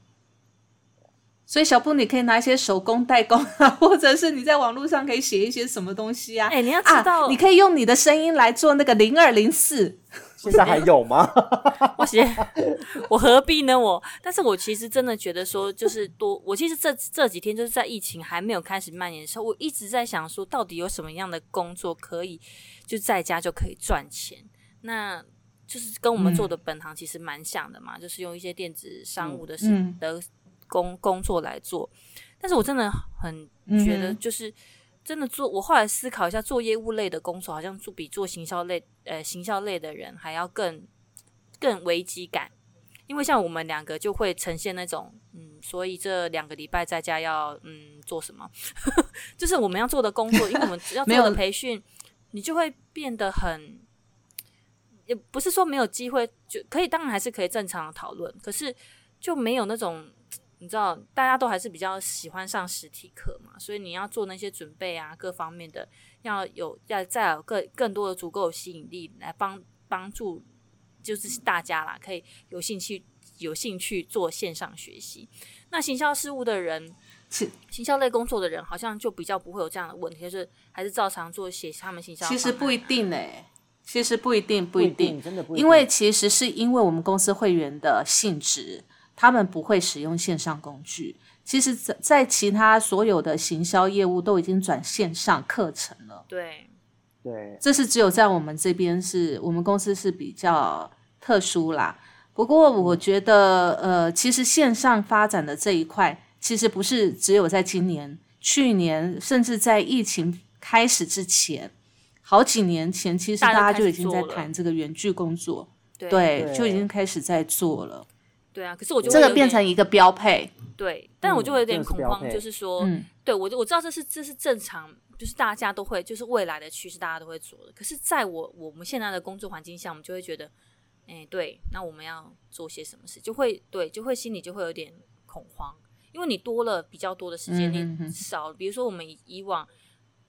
所以小布，你可以拿一些手工代工啊，或者是你在网络上可以写一些什么东西啊？哎，你要知道，你可以用你的声音来做那个零二零四。现在还有吗？我写，我何必呢？我，但是我其实真的觉得说，就是多。我其实这这几天就是在疫情还没有开始蔓延的时候，我一直在想说，到底有什么样的工作可以就在家就可以赚钱？那就是跟我们做的本行其实蛮像的嘛，就是用一些电子商务的事的工工作来做。但是我真的很觉得，就是真的做。我后来思考一下，做业务类的工作，好像做比做行销类。呃，行销类的人还要更更危机感，因为像我们两个就会呈现那种，嗯，所以这两个礼拜在家要嗯做什么，就是我们要做的工作，因为我们 要做的培训，你就会变得很，也不是说没有机会，就可以，当然还是可以正常的讨论，可是就没有那种。你知道，大家都还是比较喜欢上实体课嘛，所以你要做那些准备啊，各方面的要有要再有更更多的足够吸引力来帮帮助，就是大家啦，可以有兴趣有兴趣做线上学习。那行销事务的人，行销类工作的人，好像就比较不会有这样的问题，就是还是照常做写他们行销。其实不一定诶，其实不一定，不一定，真的不，因为其实是因为我们公司会员的性质。他们不会使用线上工具，其实，在在其他所有的行销业务都已经转线上课程了。对，对，这是只有在我们这边是我们公司是比较特殊啦。不过，我觉得，呃，其实线上发展的这一块，其实不是只有在今年、去年，甚至在疫情开始之前，好几年前，其实大家就已经在谈这个远距工作，对，就已经开始在做了。对啊，可是我就这个变成一个标配。对，但我就有点恐慌，就是说，对我我知道这是这是正常，就是大家都会，就是未来的趋势，大家都会做的。可是，在我我们现在的工作环境下，我们就会觉得，哎，对，那我们要做些什么事，就会对，就会心里就会有点恐慌，因为你多了比较多的时间，你少，比如说我们以往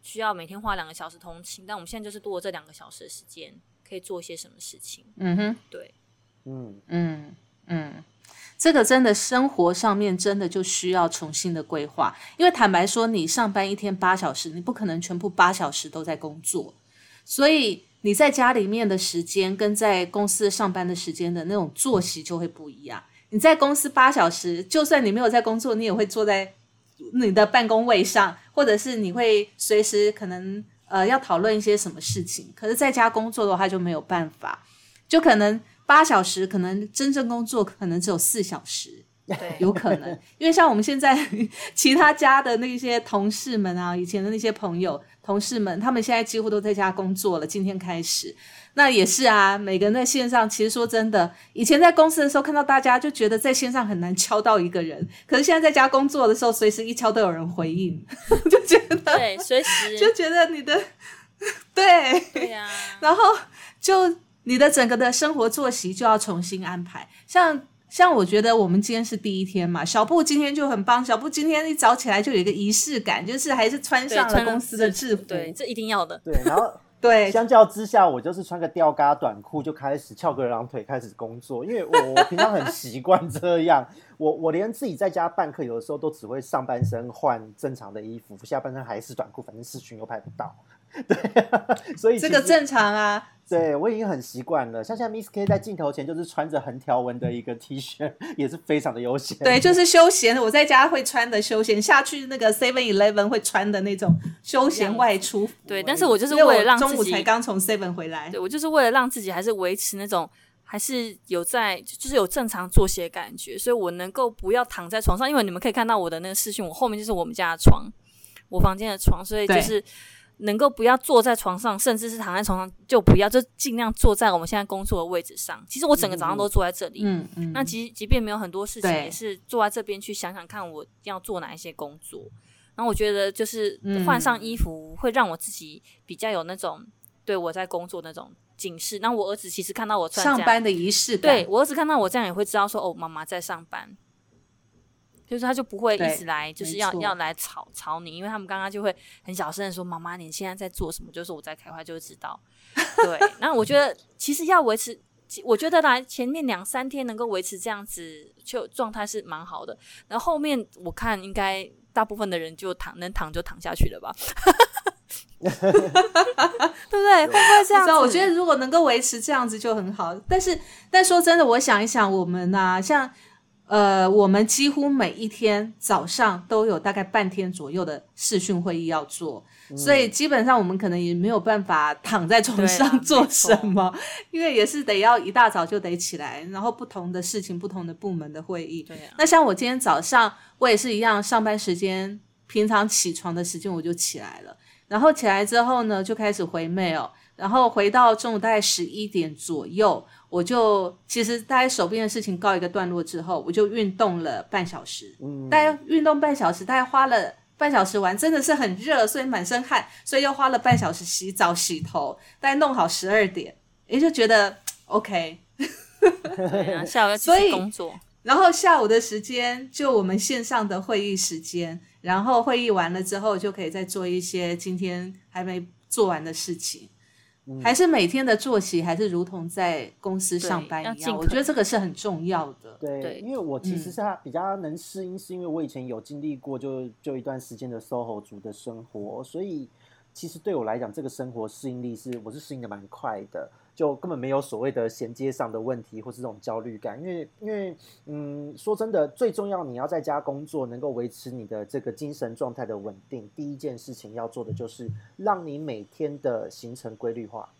需要每天花两个小时通勤，但我们现在就是多了这两个小时的时间，可以做一些什么事情。嗯哼，对，嗯嗯嗯。这个真的生活上面真的就需要重新的规划，因为坦白说，你上班一天八小时，你不可能全部八小时都在工作，所以你在家里面的时间跟在公司上班的时间的那种作息就会不一样。你在公司八小时，就算你没有在工作，你也会坐在你的办公位上，或者是你会随时可能呃要讨论一些什么事情。可是在家工作的话就没有办法，就可能。八小时可能真正工作可能只有四小时，对 有可能，因为像我们现在 其他家的那些同事们啊，以前的那些朋友、同事们，他们现在几乎都在家工作了。今天开始，那也是啊，每个人在线上。其实说真的，以前在公司的时候看到大家就觉得在线上很难敲到一个人，可是现在在家工作的时候，随时一敲都有人回应，就觉得对，随时就觉得你的对对呀，然后就。你的整个的生活作息就要重新安排，像像我觉得我们今天是第一天嘛，小布今天就很棒，小布今天一早起来就有一个仪式感，就是还是穿上了公司的制服，对，这一定要的。对，然后 对，相较之下，我就是穿个吊嘎短裤就开始翘个郎腿开始工作，因为我我平常很习惯这样，我我连自己在家办课，有的时候都只会上半身换正常的衣服，下半身还是短裤，反正视讯又拍不到。对，所以这个正常啊。对，我已经很习惯了。像现在 Miss K 在镜头前就是穿着横条纹的一个 T 恤，也是非常的悠闲。对，就是休闲。我在家会穿的休闲，下去那个 Seven Eleven 会穿的那种休闲外出。对，但是我就是为了让中午才刚从 Seven 回来。对，我就是为了让自己还是维持那种还是有在，就是有正常作息的感觉，所以我能够不要躺在床上。因为你们可以看到我的那个视讯，我后面就是我们家的床，我房间的床，所以就是。能够不要坐在床上，甚至是躺在床上就不要，就尽量坐在我们现在工作的位置上。其实我整个早上都坐在这里，嗯嗯。那其实即便没有很多事情，也是坐在这边去想想看我要做哪一些工作。然后我觉得就是换上衣服会让我自己比较有那种对我在工作那种警示。那我儿子其实看到我上班的仪式感，对我儿子看到我这样也会知道说哦，妈妈在上班。就是他就不会一直来，就是要要来吵吵你，因为他们刚刚就会很小声的说：“妈妈，你现在在做什么？”就是我在开会，就会知道。对，那我觉得 其实要维持，我觉得来前面两三天能够维持这样子就状态是蛮好的。然后后面我看应该大部分的人就躺能躺就躺下去了吧，对不对？会不会这样子？我觉得如果能够维持这样子就很好。但是，但说真的，我想一想，我们呐，像。呃，我们几乎每一天早上都有大概半天左右的视讯会议要做，所以基本上我们可能也没有办法躺在床上做什么，因为也是得要一大早就得起来，然后不同的事情、不同的部门的会议。对那像我今天早上，我也是一样，上班时间平常起床的时间我就起来了，然后起来之后呢，就开始回 mail，然后回到中午大概十一点左右。我就其实大概手边的事情告一个段落之后，我就运动了半小时。嗯，大概运动半小时，大概花了半小时玩，真的是很热，所以满身汗，所以又花了半小时洗澡洗头，大概弄好十二点，也就觉得 OK。下午要 继续工作，然后下午的时间就我们线上的会议时间，然后会议完了之后就可以再做一些今天还没做完的事情。还是每天的作息，还是如同在公司上班一样。我觉得这个是很重要的。对，因为我其实是比较能适应，是因为我以前有经历过，就就一段时间的 SOHO 族的生活，所以其实对我来讲，这个生活适应力是我是适应的蛮快的。就根本没有所谓的衔接上的问题，或是这种焦虑感，因为因为嗯，说真的，最重要你要在家工作，能够维持你的这个精神状态的稳定，第一件事情要做的就是让你每天的行程规律化。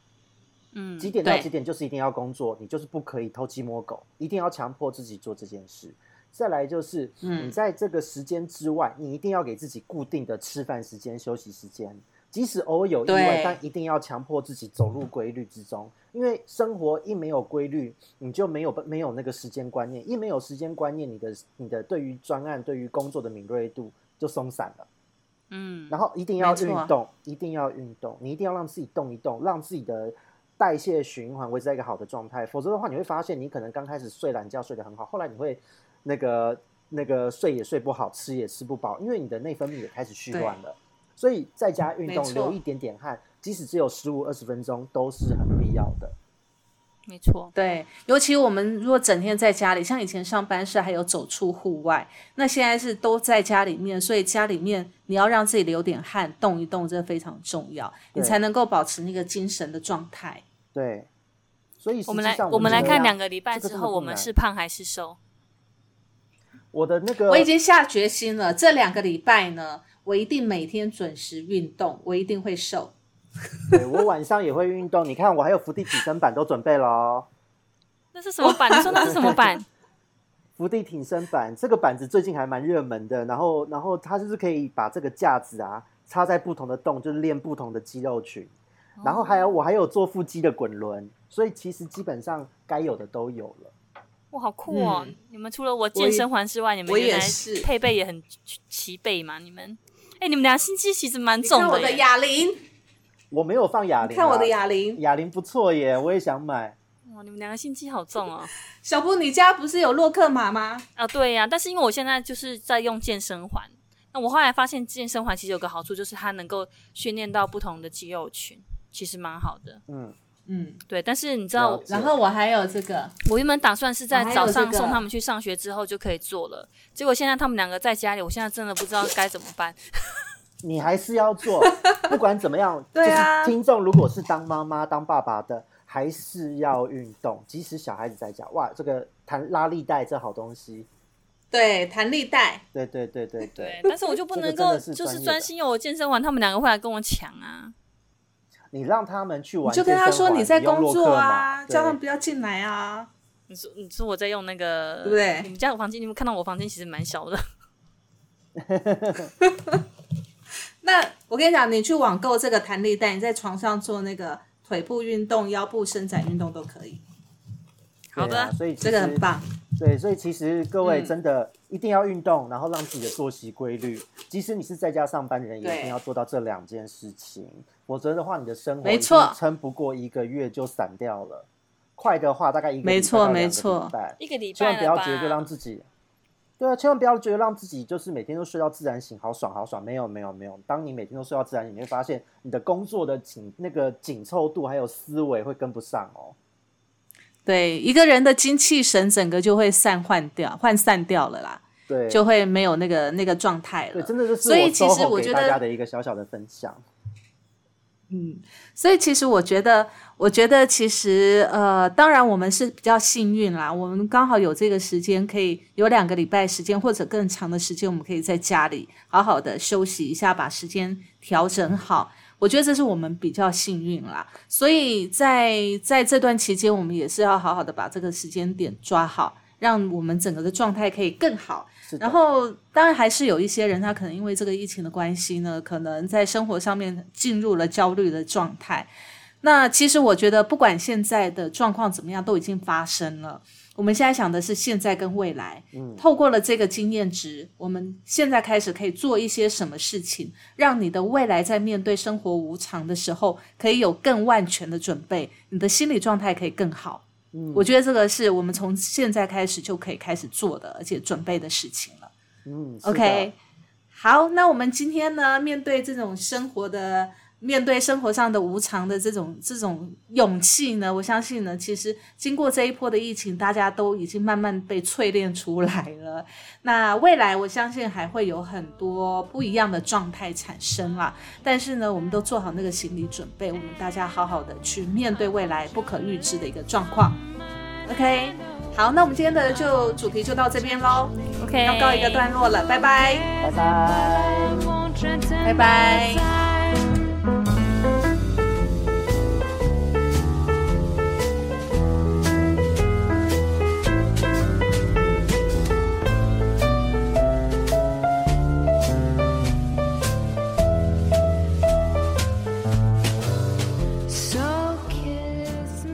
嗯，几点到几点就是一定要工作，你就是不可以偷鸡摸狗，一定要强迫自己做这件事。再来就是，你在这个时间之外，你一定要给自己固定的吃饭时间、休息时间。即使偶尔有意外，但一定要强迫自己走入规律之中。因为生活一没有规律，你就没有没有那个时间观念。一没有时间观念，你的你的对于专案、对于工作的敏锐度就松散了。嗯，然后一定要运动，一定要运动，你一定要让自己动一动，让自己的代谢循环维持在一个好的状态。否则的话，你会发现你可能刚开始睡懒觉睡得很好，后来你会那个那个睡也睡不好，吃也吃不饱，因为你的内分泌也开始虚乱了。所以在家运动，流一点点汗，即使只有十五二十分钟，都是很必要的。没错，对，尤其我们如果整天在家里，像以前上班是还有走出户外，那现在是都在家里面，所以家里面你要让自己流点汗，动一动，这非常重要，你才能够保持那个精神的状态。对，所以我们来，我们来看两个礼拜之后，我们是胖还是瘦？我的那个，我已经下决心了，这两个礼拜呢。我一定每天准时运动，我一定会瘦。对我晚上也会运动，你看我还有伏地挺身板都准备了哦。那是什么板？你说那是什么板？伏地挺身板，这个板子最近还蛮热门的。然后，然后它就是可以把这个架子啊插在不同的洞，就是练不同的肌肉群。然后还有我还有做腹肌的滚轮，所以其实基本上该有的都有了。哇，好酷哦！你们除了我健身环之外，你们原来配备也很齐备嘛？你们？哎，你们俩心机其实蛮重的。我的哑铃，我没有放哑铃。看我的哑铃，哑铃不错耶，我也想买。哇，你们两个心机好重哦。小布，你家不是有洛克马吗？啊，对呀。但是因为我现在就是在用健身环，那我后来发现健身环其实有个好处，就是它能够训练到不同的肌肉群，其实蛮好的。嗯。嗯，对，但是你知道，然后我还有这个，我原本打算是在早上送他们去上学之后就可以做了，结果现在他们两个在家里，我现在真的不知道该怎么办。你还是要做，不管怎么样，对啊，听众如果是当妈妈、当爸爸的，还是要运动，即使小孩子在家，哇，这个弹拉力带这好东西，对，弹力带，对对对对对，但是我就不能够就是专心用我健身完，他们两个会来跟我抢啊。你让他们去玩，就跟他说你在工作啊，叫他们不要进来啊。你说你说我在用那个，对不对？你们家有房间，你们看到我房间其实蛮小的。那我跟你讲，你去网购这个弹力带，你在床上做那个腿部运动、腰部伸展运动都可以。好的，所以这个很棒。对，所以其实各位真的一定要运动，然后让自己的作息规律。即使你是在家上班的人，也一定要做到这两件事情，否则的话，你的生活没错撑不过一个月就散掉了。快的话，大概一个没错没错，一个礼拜，千万不要觉得让自己。对啊，千万不要觉得让自己就是每天都睡到自然醒，好爽好爽。没有没有没有，当你每天都睡到自然醒，你会发现你的工作的紧那个紧凑度还有思维会跟不上哦。对，一个人的精气神整个就会散涣掉，涣散掉了啦。对，就会没有那个那个状态了。对，真的就是所以其实我觉得大家的一个小小的分享。嗯，所以其实我觉得，我觉得其实呃，当然我们是比较幸运啦，我们刚好有这个时间，可以有两个礼拜时间或者更长的时间，我们可以在家里好好的休息一下，把时间调整好。我觉得这是我们比较幸运啦，所以在在这段期间，我们也是要好好的把这个时间点抓好，让我们整个的状态可以更好。然后，当然还是有一些人，他可能因为这个疫情的关系呢，可能在生活上面进入了焦虑的状态。那其实我觉得，不管现在的状况怎么样，都已经发生了。我们现在想的是现在跟未来，嗯，透过了这个经验值，我们现在开始可以做一些什么事情，让你的未来在面对生活无常的时候，可以有更万全的准备，你的心理状态可以更好。嗯，我觉得这个是我们从现在开始就可以开始做的，而且准备的事情了。嗯，OK，好，那我们今天呢，面对这种生活的。面对生活上的无常的这种这种勇气呢，我相信呢，其实经过这一波的疫情，大家都已经慢慢被淬炼出来了。那未来我相信还会有很多不一样的状态产生啦。但是呢，我们都做好那个心理准备，我们大家好好的去面对未来不可预知的一个状况。OK，好，那我们今天的就主题就到这边喽。OK，要告一个段落了，拜拜，拜拜，拜拜。